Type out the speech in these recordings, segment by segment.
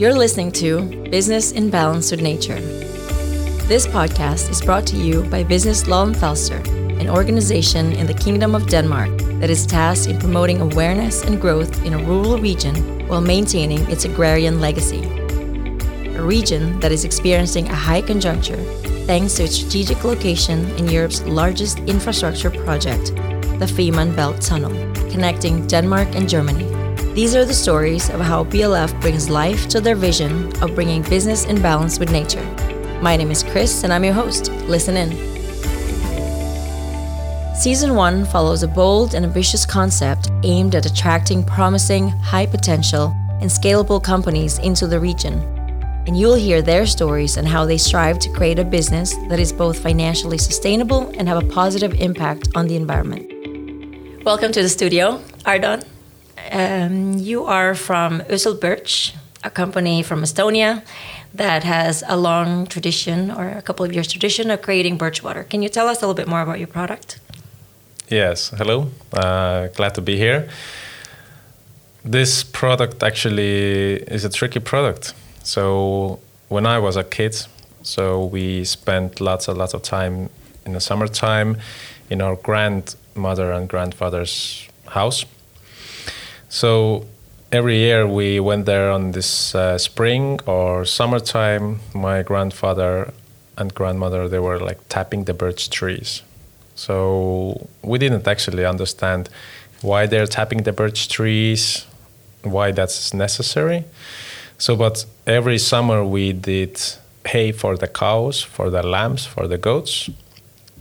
You're listening to Business in Balance with Nature. This podcast is brought to you by Business Lolland Falster, an organization in the Kingdom of Denmark that is tasked in promoting awareness and growth in a rural region while maintaining its agrarian legacy. A region that is experiencing a high conjuncture thanks to its strategic location in Europe's largest infrastructure project, the Fehmarn Belt Tunnel, connecting Denmark and Germany. These are the stories of how BLF brings life to their vision of bringing business in balance with nature. My name is Chris, and I'm your host. Listen in. Season 1 follows a bold and ambitious concept aimed at attracting promising, high potential, and scalable companies into the region. And you'll hear their stories and how they strive to create a business that is both financially sustainable and have a positive impact on the environment. Welcome to the studio, Ardon. Um, you are from Osel Birch, a company from Estonia that has a long tradition or a couple of years tradition of creating birch water. Can you tell us a little bit more about your product? Yes, hello. Uh, glad to be here. This product actually is a tricky product. So when I was a kid, so we spent lots and lots of time in the summertime in our grandmother and grandfather's house. So every year we went there on this uh, spring or summertime. My grandfather and grandmother they were like tapping the birch trees so we didn't actually understand why they're tapping the birch trees, why that's necessary. So, but every summer we did hay for the cows, for the lambs, for the goats.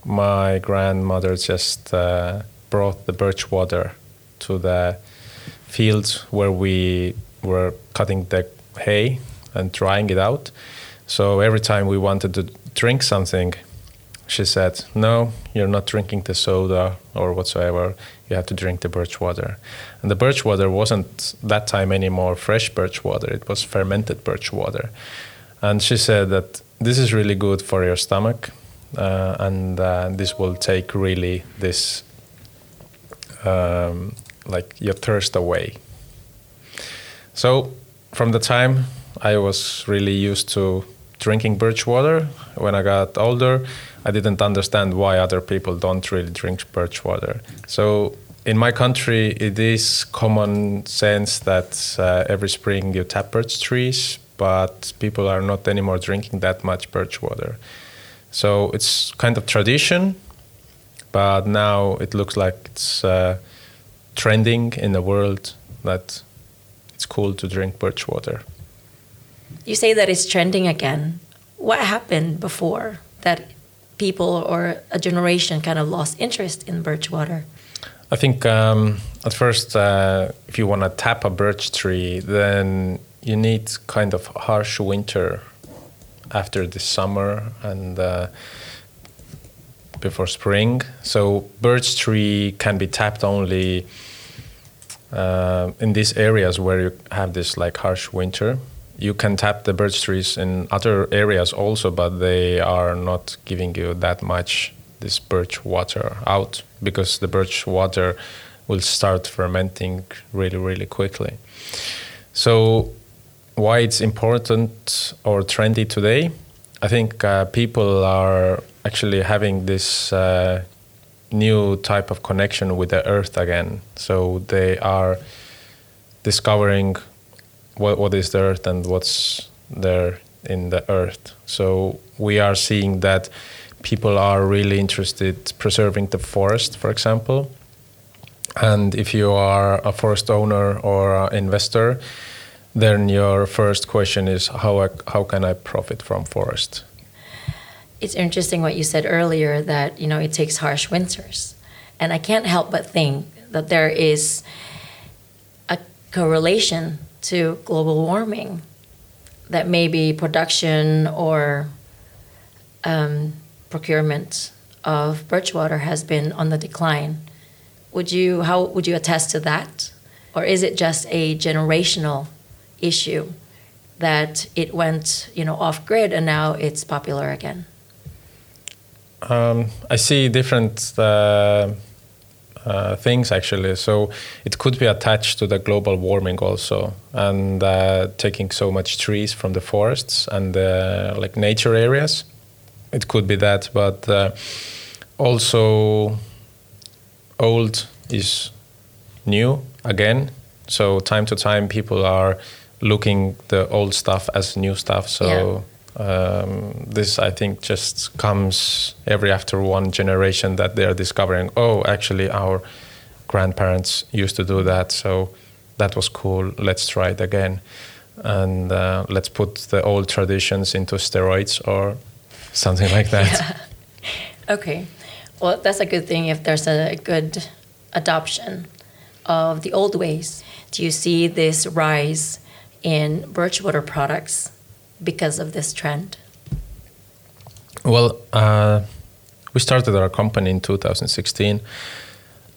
My grandmother just uh, brought the birch water to the fields where we were cutting the hay and drying it out. So every time we wanted to drink something, she said, No, you're not drinking the soda or whatsoever. You have to drink the birch water. And the birch water wasn't that time anymore fresh birch water, it was fermented birch water. And she said that this is really good for your stomach uh, and uh, this will take really this, um, like your thirst away. So from the time I was really used to drinking birch water, when I got older, I didn't understand why other people don't really drink birch water. So in my country, it is common sense that uh, every spring you tap birch trees, but people are not anymore drinking that much birch water. So it's kind of tradition, but now it looks like it's uh, trending in the world that it's cool to drink birch water. You say that it's trending again. What happened before that people or a generation kind of lost interest in birch water? I think um, at first, uh, if you want to tap a birch tree, then you need kind of harsh winter after the summer and uh, before spring. So birch tree can be tapped only uh, in these areas where you have this like harsh winter you can tap the birch trees in other areas also, but they are not giving you that much this birch water out because the birch water will start fermenting really, really quickly. So, why it's important or trendy today? I think uh, people are actually having this uh, new type of connection with the earth again. So, they are discovering what, what is the earth and what's there in the earth. So we are seeing that people are really interested preserving the forest, for example. And if you are a forest owner or an investor, then your first question is how I, how can I profit from forest? It's interesting what you said earlier that you know it takes harsh winters, and I can't help but think that there is a correlation to global warming that maybe production or um, procurement of birch water has been on the decline. Would you how would you attest to that, or is it just a generational issue that it went you know off grid and now it's popular again? Um, I see different uh, uh, things actually. So it could be attached to the global warming also, and uh, taking so much trees from the forests and uh, like nature areas. It could be that, but uh, also old is new again. So time to time, people are looking the old stuff as new stuff. So. Yeah. Um, this I think just comes every after one generation that they are discovering. Oh, actually, our grandparents used to do that, so that was cool. Let's try it again, and uh, let's put the old traditions into steroids or something like that. Okay. Well, that's a good thing if there's a good adoption of the old ways. Do you see this rise in birch water products because of this trend? Well, uh, we started our company in 2016,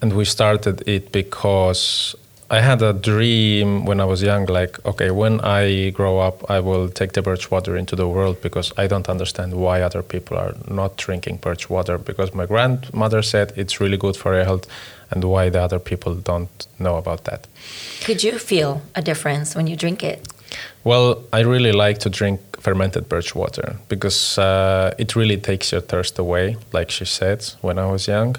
and we started it because I had a dream when I was young like, okay, when I grow up, I will take the birch water into the world because I don't understand why other people are not drinking birch water because my grandmother said it's really good for your health and why the other people don't know about that. Could you feel a difference when you drink it? Well, I really like to drink fermented birch water because uh, it really takes your thirst away, like she said when I was young.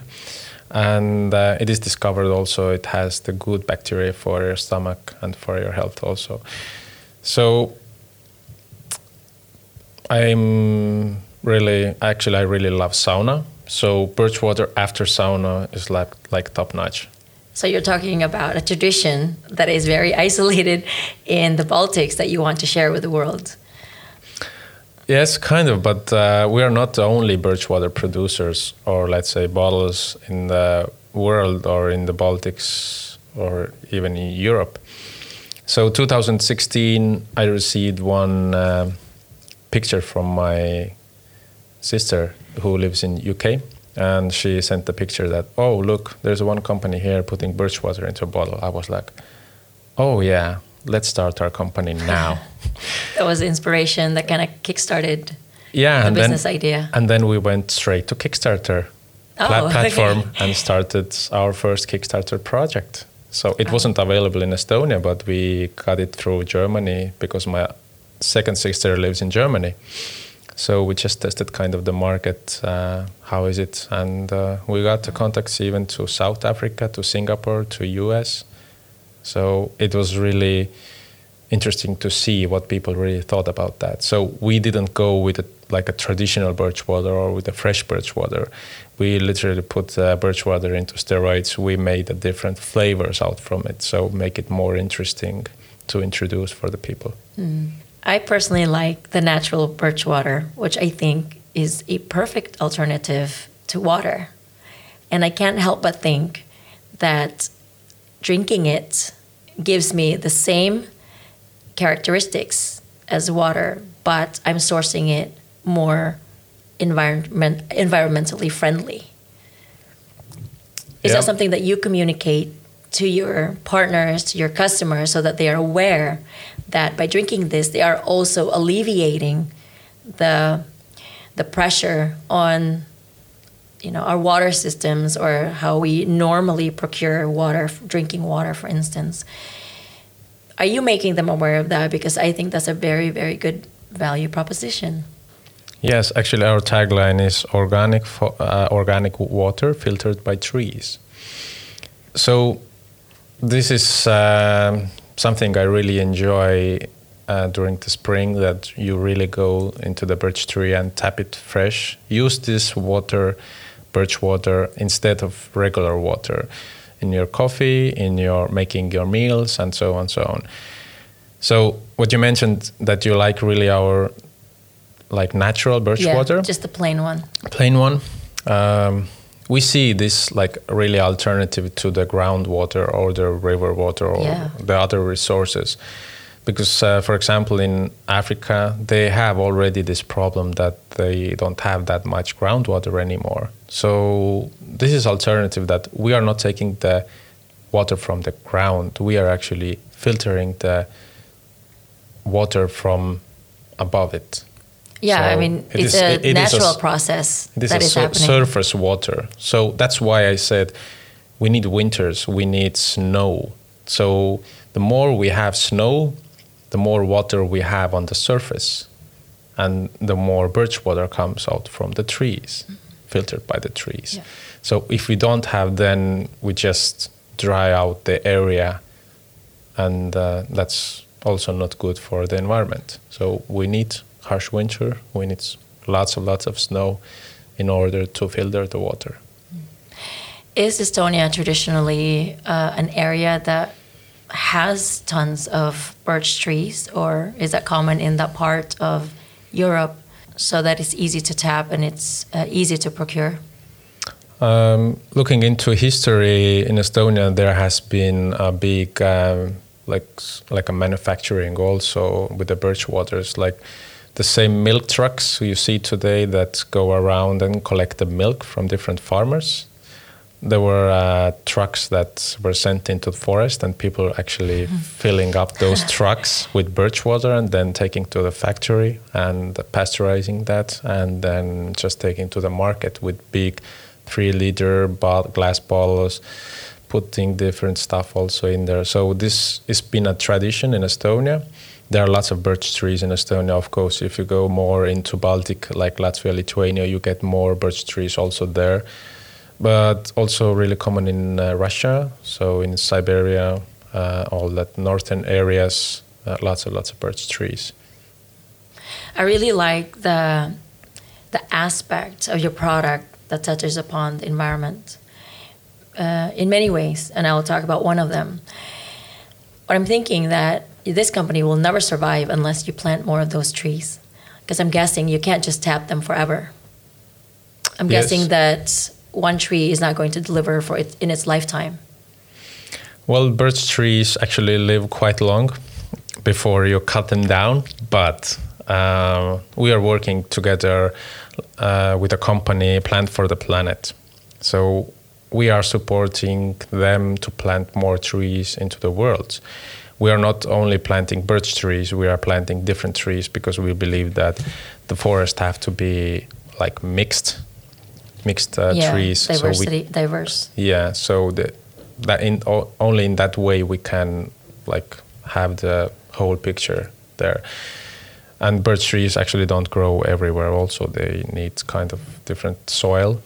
And uh, it is discovered also it has the good bacteria for your stomach and for your health also. So I'm really, actually, I really love sauna. So birch water after sauna is like, like top notch. So you're talking about a tradition that is very isolated in the Baltics that you want to share with the world. Yes, kind of, but uh, we are not the only birch water producers or let's say bottles in the world or in the Baltics or even in Europe. So 2016, I received one uh, picture from my sister who lives in UK, and she sent the picture that oh look, there's one company here putting birch water into a bottle. I was like, oh yeah, let's start our company now. That was the inspiration that kind of kickstarted yeah, the business then idea. and then we went straight to Kickstarter Oh, pla- okay. platform and started our first Kickstarter project. So it oh. wasn't available in Estonia, but we got it through Germany because my second sister lives in Germany. So we just tested kind of the market, uh, how is it, and uh, we got the contacts even to South Africa, to Singapore, to US. So it was really interesting to see what people really thought about that. So we didn't go with a, like a traditional birch water or with a fresh birch water. We literally put uh, birch water into steroids. We made the different flavors out from it, so make it more interesting to introduce for the people. I personally like the natural birch water, which I think is a perfect alternative to water. And I can't help but think that drinking it gives me the same characteristics as water, but I'm sourcing it more environment environmentally friendly. Is Yeah. that something that you communicate to your partners, to your customers, so that they are aware that by drinking this, they are also alleviating the the pressure on you know our water systems or how we normally procure water, drinking water, for instance. Are you making them aware of that? Because I think that's a very, very good value proposition. Yes, actually, our tagline is organic, uh, organic water filtered by trees. So, this is um, something I really enjoy uh, during the spring. That you really go into the birch tree and tap it fresh. Use this water, birch water, instead of regular water, in your coffee, in your making your meals, and so on, and so on. So, what you mentioned that you like really our like natural birch yeah, water, just the plain one. plain one. Um, we see this like really alternative to the groundwater or the river water or Yeah. the other resources. Because, uh, for example, in Africa, they have already this problem that they don't have that much groundwater anymore. So this is alternative that we are not taking the water from the ground. We are actually filtering the water from above it. Yeah, I mean, it it's is- a it- it is a natural process This that is is sur- happening. surface water. So that's why I said we need winters, we need snow. So the more we have snow, the more water we have on the surface, and the more birch water comes out from the trees, mm-hmm. filtered by the trees. Yeah. So if we don't have, then we just dry out the area, and uh, that's also not good for the environment. So we need harsh winter. We need lots and lots of snow in order to filter the water. Is Estonia traditionally uh, an area that has tons of birch trees, or is that common in that part of Europe so that it's easy to tap and it's uh, easy to procure? Um, looking into history in Estonia, there has been a big, um, like like a manufacturing also with the birch waters, like the same milk trucks you see today that go around and collect the milk from different farmers. There were uh, trucks that were sent into the forest and people actually filling up those trucks with birch water and then taking to the factory and pasteurizing that and then just taking to the market with big three liter glass bottles putting different stuff also in there. So this has been a tradition in estonia there are lots of birch trees in estonia of course if you go more into baltic like latvia lithuania you get more birch trees also there but also really common in uh, Russia. So in Siberia, uh, all that northern areas, uh, lots and lots of birch trees. I really like the the aspect of your product that touches upon the environment uh, in many ways, and I will talk about one of them. But I'm thinking that this company will never survive unless you plant more of those trees, because I'm guessing you can't just tap them forever. I'm yes. guessing that one tree is not going to deliver for it in its lifetime? Well, birch trees actually live quite long before you cut them down, but uh, we are working together uh, with a company, Plant for the Planet. So we are supporting them to plant more trees into the world. We are not only planting birch trees, we are planting different trees because we believe that the forest have to be like mixed mixed uh, yeah, trees. Diversity, so we, diverse. Yeah, so the, that in only in that way we can like have the whole picture there. And birch trees actually don't grow everywhere. Also, they need kind of different soil.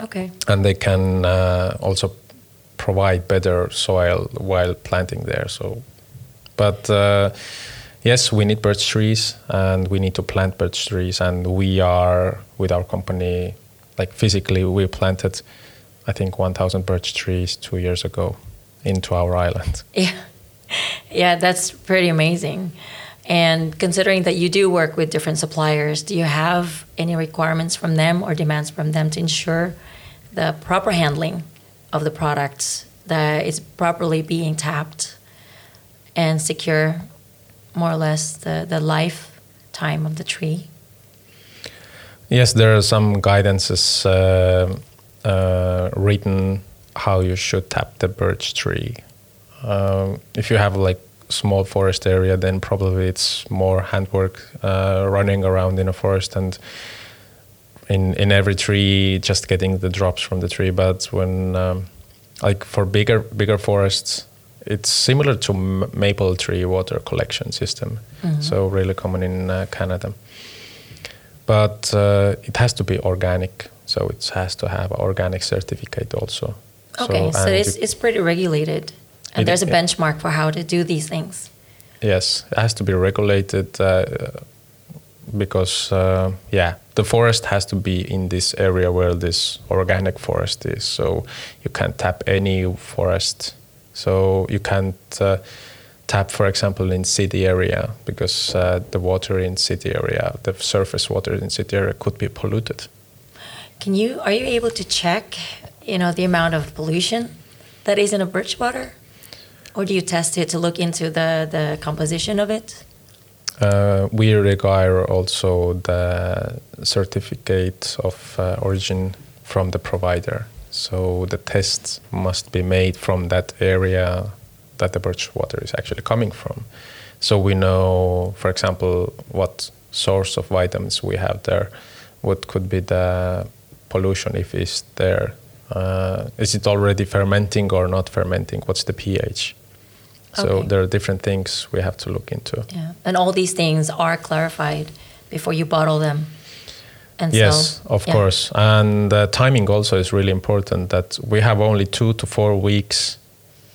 Okay. And they can uh, also provide better soil while planting there. So, but. Uh, yes, we need birch trees and we need to plant birch trees. And we are, with our company, like physically we planted i think 1000 birch trees two years ago into our island yeah yeah that's pretty amazing and considering that you do work with different suppliers do you have any requirements from them or demands from them to ensure the proper handling of the products that is properly being tapped and secure more or less the, the lifetime of the tree Yes, there are some guidances uh, uh, written how you should tap the birch tree. Um, if you have like small forest area, then probably it's more handwork uh, running around in a forest and in in every tree just getting the drops from the tree. But when um, like for bigger bigger forests, it's similar to maple tree water collection system. Mm-hmm. So really common in uh, Canada. But uh, it has to be organic. So it has to have organic certificate also. Okay so, so it's, it's pretty regulated. And it, there's a benchmark for how to do these things. Yes it has to be regulated uh, because uh, yeah the forest has to be in this area where this organic forest is. So you can't tap any forest so you can't uh, tap, for example, in city area because uh, the water in city area, the surface water in city area, could be polluted. Can you are you able to check, you know, the amount of pollution that is in a birch water, or do you test it to look into the the composition of it? Uh, we require also the certificate of uh, origin from the provider. So the tests must be made from that area that the birch water is actually coming from. So we know, for example, what source of vitamins we have there, what could be the pollution if it's there Uh, is it already fermenting or not fermenting? What's the pH? So Okay. there are different things we have to look into. Yeah. And all these things are clarified before you bottle them. And Yes, so, of yeah. course. And uh, timing also is really important that we have only two to four weeks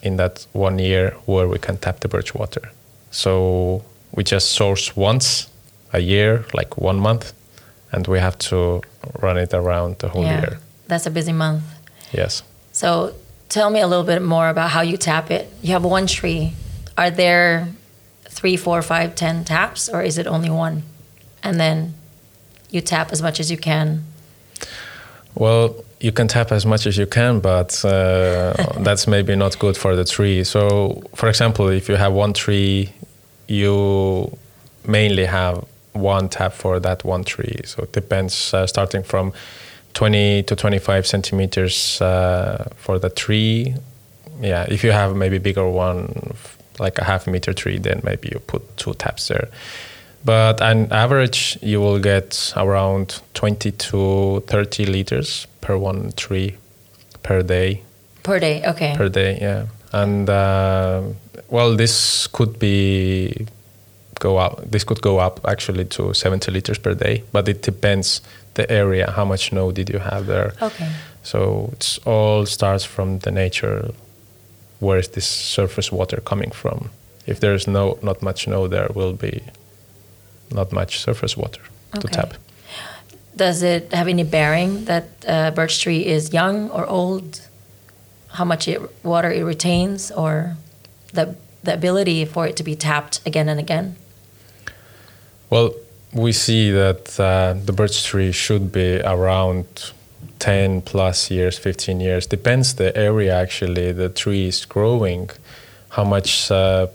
in that one year where we can tap the birch water. So we just source once a year, like one month, and we have to run it around the whole Yeah. year. That's a busy month. Yes. So tell me a little bit more about how you tap it. You have one tree. Are there three, four, five, ten taps, or is it only one? And then you tap as much as you can. Well, you can tap as much as you can, but uh, that's maybe not good for the tree. So, for example, if you have one tree, you mainly have one tap for that one tree. So it depends, uh, starting from 20 to 25 centimeters uh, for the tree. Yeah, if you have maybe bigger one, like a half meter tree, then maybe you put two taps there. But on average, you will get around 20 to 30 liters per one tree per day. Per day, okay. Per day, yeah. And uh, well, this could be go up. This could go up actually to 70 liters per day, but it depends the area. How much snow did you have there? Okay. So it's all starts from the nature. Where is this surface water coming from? If there's no not much snow, there will be not much surface water to tap. Does it have any bearing that uh, birch tree is young or old? How much it, water it retains, or the the ability for it to be tapped again and again? Well, we see that uh, the birch tree should be around 10 plus years, 15 years. Depends the area actually the tree is growing, how much uh,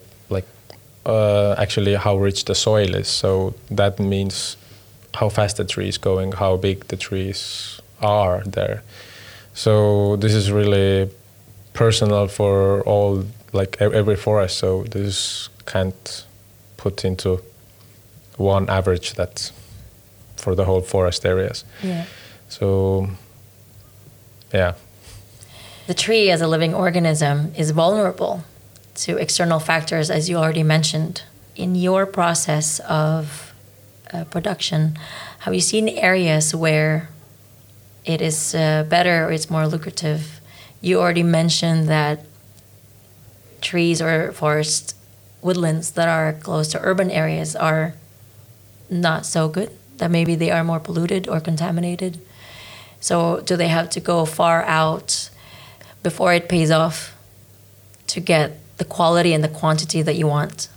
uh, actually how rich the soil is. So that means how fast the tree is going, how big the trees are there. So this is really personal for all like every forest. So this can't put into one average that for the whole forest areas. Yeah. So yeah, The tree, as a living organism, is vulnerable to external factors, as you already mentioned. In your process of uh, production, have you seen areas where it is uh, better or it's more lucrative? You already mentioned that trees or forest woodlands that are close to urban areas are not so good, that maybe they are more polluted or contaminated. So, do they have to go far out before it pays off to get the quality and the quantity that you want?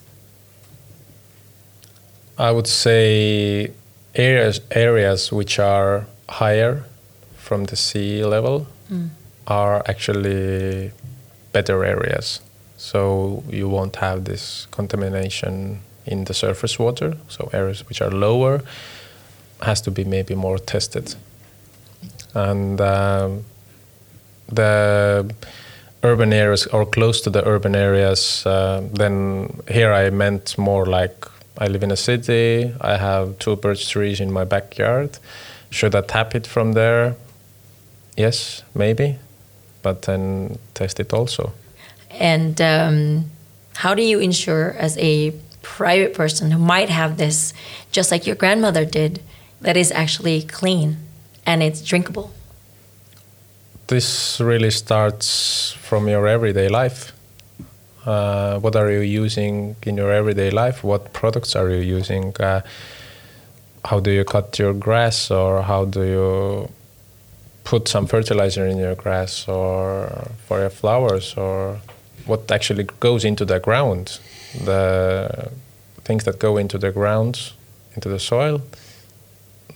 I would say areas areas which are higher from the sea level are actually better areas. So you won't have this contamination in the surface water. So areas which are lower has to be maybe more tested. And um, the urban areas or close to the urban areas, uh, then here I meant more like I live in a city, I have two birch trees in my backyard. Should I tap it from there? Yes, maybe, but then test it also. And um, how do you ensure, as a private person who might have this, just like your grandmother did, that is actually clean and it's drinkable? This really starts from your everyday life. Uh, what are you using in your everyday life? What products are you using? Uh, how do you cut your grass, or how do you put some fertilizer in your grass, or for your flowers, or what actually goes into the ground? The things that go into the ground, into the soil,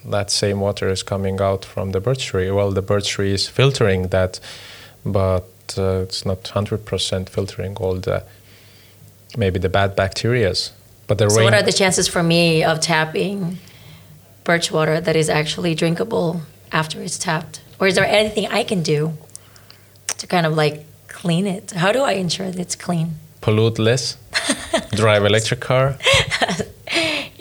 that same water is coming out from the birch tree. Well, the birch tree is filtering that, but uh, it's not 100% filtering all the maybe the bad bacterias. But the So, rain, what are the chances for me of tapping birch water that is actually drinkable after it's tapped? Or is there anything I can do to kind of like clean it? How do I ensure that it's clean? pollute less, drive electric car.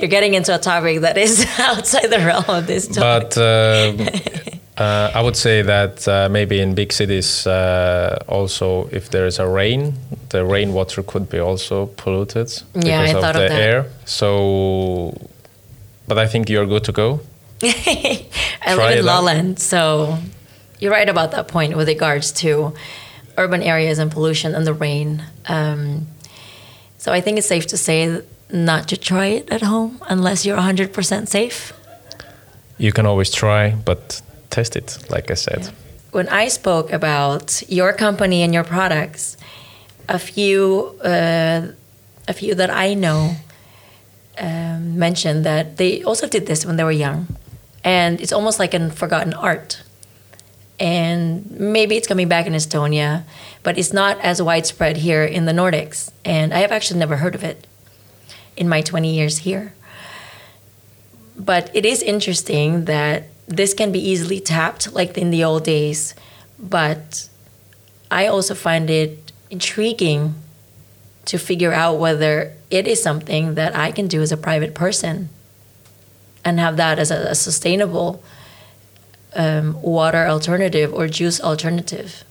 You're getting into a topic that is outside the realm of this topic. But um Uh, I would say that uh, maybe in big cities, uh, also if there is a rain, the rainwater could be also polluted Yeah, because I of thought the of that. air. So, but I think you're good to go. I Try live in. Lolland, so you're right about that point with regards to urban areas and pollution and the rain. Um, so I think it's safe to say not to try it at home unless you're 100% safe. You can always try, but test it, like I said. When I spoke about your company and your products, a few, uh, a few that I know um, mentioned that they also did this when they were young, and it's almost like a forgotten art. And maybe it's coming back in Estonia, but it's not as widespread here in the Nordics. And I have actually never heard of it in my 20 years here. But it is interesting that this can be easily tapped like in the old days. But I also find it intriguing to figure out whether it is something that I can do as a private person and have that as a, a sustainable um, water alternative or juice alternative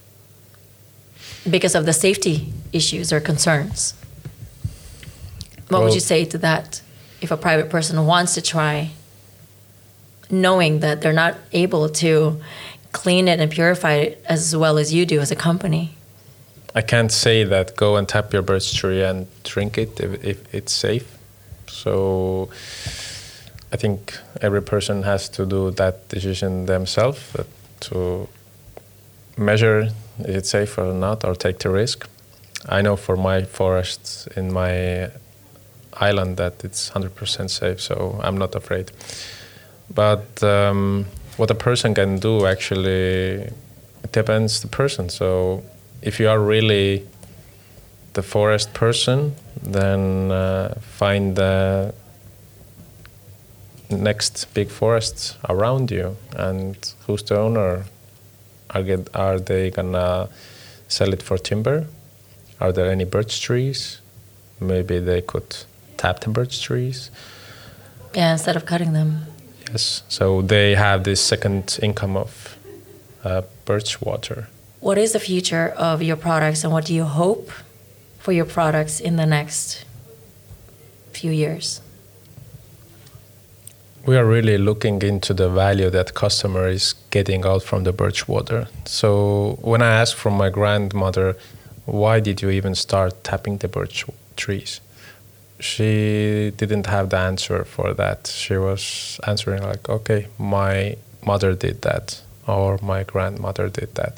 because of the safety issues or concerns. What would you say to that if a private person wants to try, knowing that they're not able to clean it and purify it as well as you do as a company? I can't say that go and tap your birch tree and drink it if, if it's safe. So I think every person has to do that decision themselves uh, to measure is it safe or not or take the risk. I know for my forests in my island that it's 100% safe, so I'm not afraid. But um, what a person can do actually depends the person. So if you are really the forest person, then uh, find the next big forests around you and who's the owner are, get, are they gonna sell it for timber are there any birch trees maybe they could tap the birch trees Yeah, instead of cutting them. yes so they have this second income of uh, birch water What is the future of your products and what do you hope for your products in the next few years? we are really looking into the value that customer is getting out from the birch water. So when I asked from my grandmother, why did you even start tapping the birch trees? She didn't have the answer for that. She was answering like, okay, my mother did that or my grandmother did that.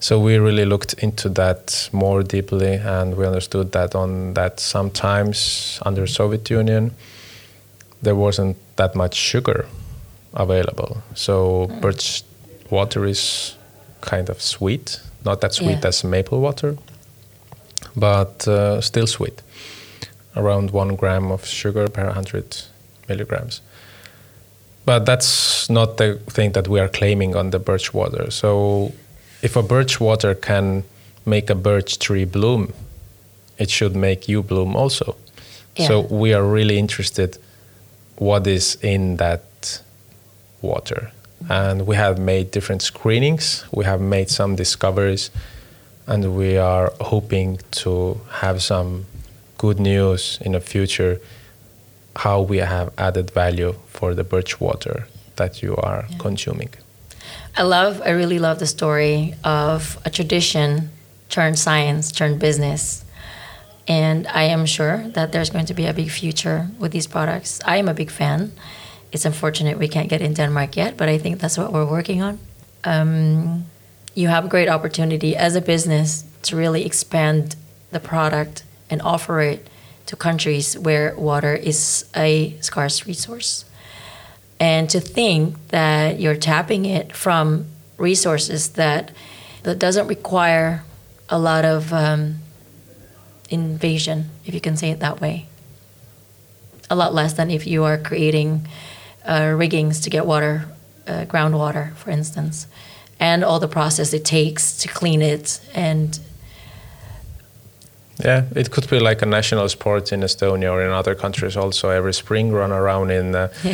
So we really looked into that more deeply and we understood that on that sometimes under Soviet Union there wasn't that much sugar available. So birch water is kind of sweet, not that sweet Yeah. as maple water, but uh, still sweet. Around one gram of sugar per 100 milligrams. But that's not the thing that we are claiming on the birch water. So if a birch water can make a birch tree bloom, it should make you bloom also. So we are really interested what is in that water. And we have made different screenings, we have made some discoveries, and we are hoping to have some good news in the future how we have added value for the birch water that you are consuming. I love, I really love the story of a tradition turned science, turned business. And I am sure that there's going to be a big future with these products. I am a big fan. It's unfortunate we can't get in Denmark yet, but I think that's what we're working on. Um, you have a great opportunity as a business to really expand the product and offer it to countries where water is a scarce resource and to think that you're tapping it from resources that that doesn't require a lot of um, invasion, if you can say it that way. A lot less than if you are creating uh, riggings to get water, uh, groundwater, for instance, and all the process it takes to clean it and Yeah, it could be like a national sport in Estonia or in other countries also. Every spring, run around in uh,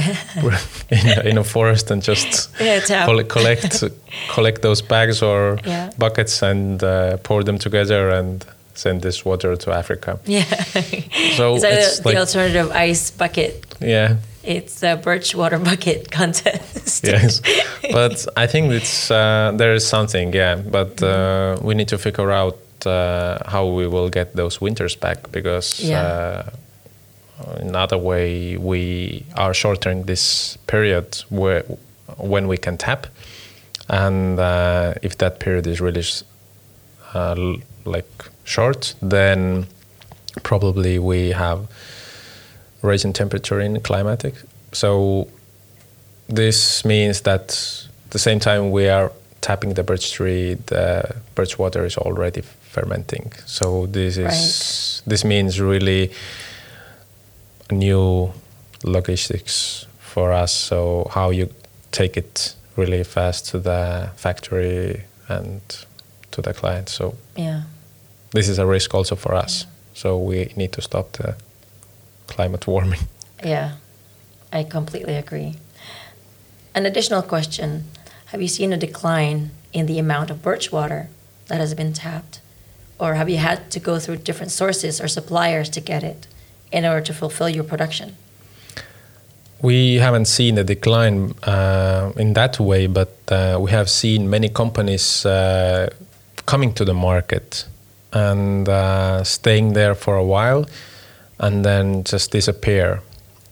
in, a- in a forest and just Yeah, coll- collect collect those bags or Yeah. buckets and uh, pour them together and send this water to Africa. Yeah. So so it's the, the alternative ice bucket. yeah, It's a birch water bucket contest. yes, but I think it's uh, there is something, yeah. But uh, we need to figure out how we will get those winters back because Yeah. uh, another way we are shortening this period where when we can tap, and uh, if that period is really uh, like short, then probably we have rise in temperature in climatic. So this means that at the same time we are tapping the birch tree, the birch water is already fermenting. So this is this means really new logistics for us. So how you take it really fast to the factory and to the client. So Yeah. this is a risk also for us. So we need to stop the climate warming. Yeah. I completely agree. An additional question Have you seen a decline in the amount of birch water that has been tapped? Or have you had to go through different sources or suppliers to get it in order to fulfill your production? We haven't seen a decline uh, in that way, but uh, we have seen many companies uh, coming to the market and uh, staying there for a while and then just disappear.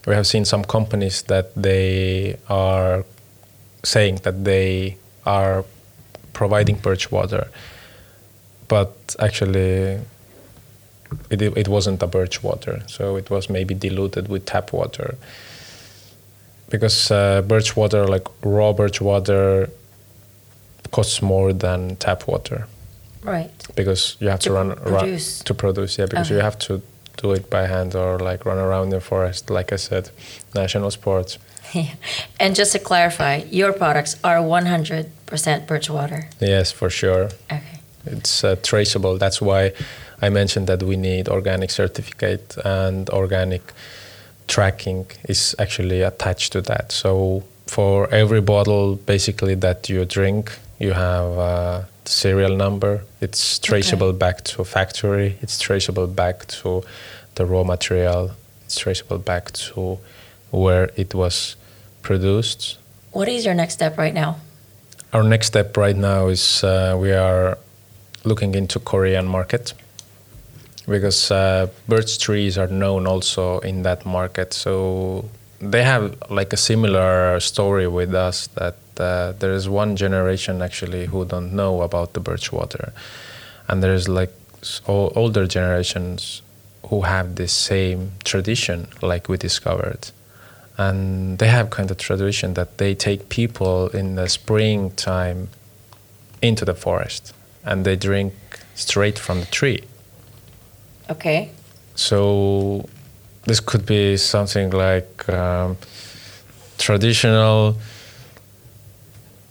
We have seen some companies that they are saying that they are providing birch water, but actually it, it wasn't a birch water, so it was maybe diluted with tap water because uh, birch water, like raw birch water, costs more than tap water Right. because you have to, To run produce. Run, to produce. Yeah, because Okay. you have to do it by hand or like run around the forest. Like I said, national sports. Yeah. and just to clarify, your products are 100% birch water. Yes, for sure. Okay. It's uh, traceable. That's why I mentioned that we need organic certificate and organic tracking is actually attached to that. So for every bottle, basically that you drink, you have serial number. It's traceable back to a factory. It's traceable back to the raw material. It's traceable back to where it was produced. What is your next step right now? Our next step right now is uh, we are looking into Korean market because uh, birch trees are known also in that market. So they have like a similar story with us that uh, there is one generation actually who don't know about the birch water, and there is like older generations who have the same tradition like we discovered. And they have kind of tradition that they take people in the springtime into the forest and they drink straight from the tree. Okay. so this could be something like um, traditional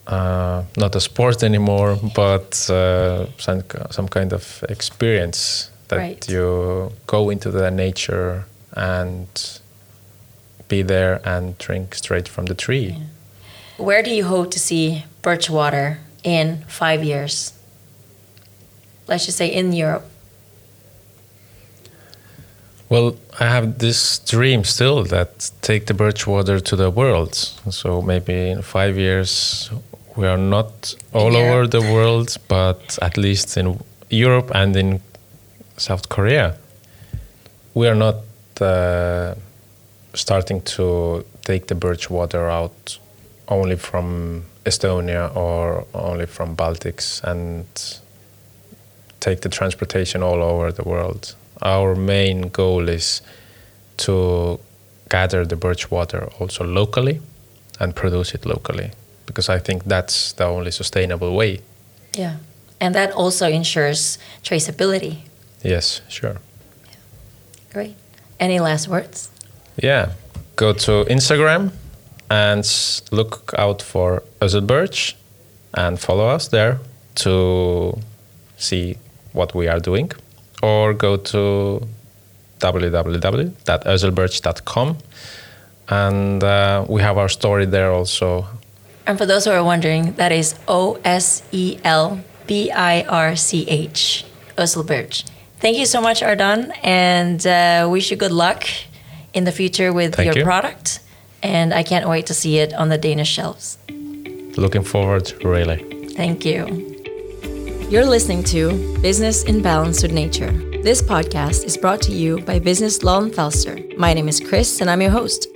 uh, not a sport anymore but uh, some, some kind of experience that Right. you go into the nature and be there and drink straight from the tree Where do you hope to see birch water in five years? Let's just say in Europe. Well, I have this dream still that take the birch water to the world. So maybe in five years we are not all Europe. over the world, but at least in Europe and in South Korea. We are not uh, starting to take the birch water out only from Estonia or only from Baltics and take the transportation all over the world. Our main goal is to gather the birch water also locally and produce it locally because I think that's the only sustainable way. Yeah. And that also ensures traceability. Yes, sure. Great. Any last words? Yeah, go to Instagram and look out for Osel Birch and follow us there to see what we are doing or go to www.oselbirch.com and uh, we have our story there also. And for those who are wondering, that is O S E L B I R C H, Oselbirch. Thank you so much, Ardan, and uh, wish you good luck in the future with Thank your you. product. And I can't wait to see it on the Danish shelves. Looking forward, really. Thank you. You're listening to Business in Balance with Nature. This podcast is brought to you by Business Lolland Falster. My name is Chris, and I'm your host.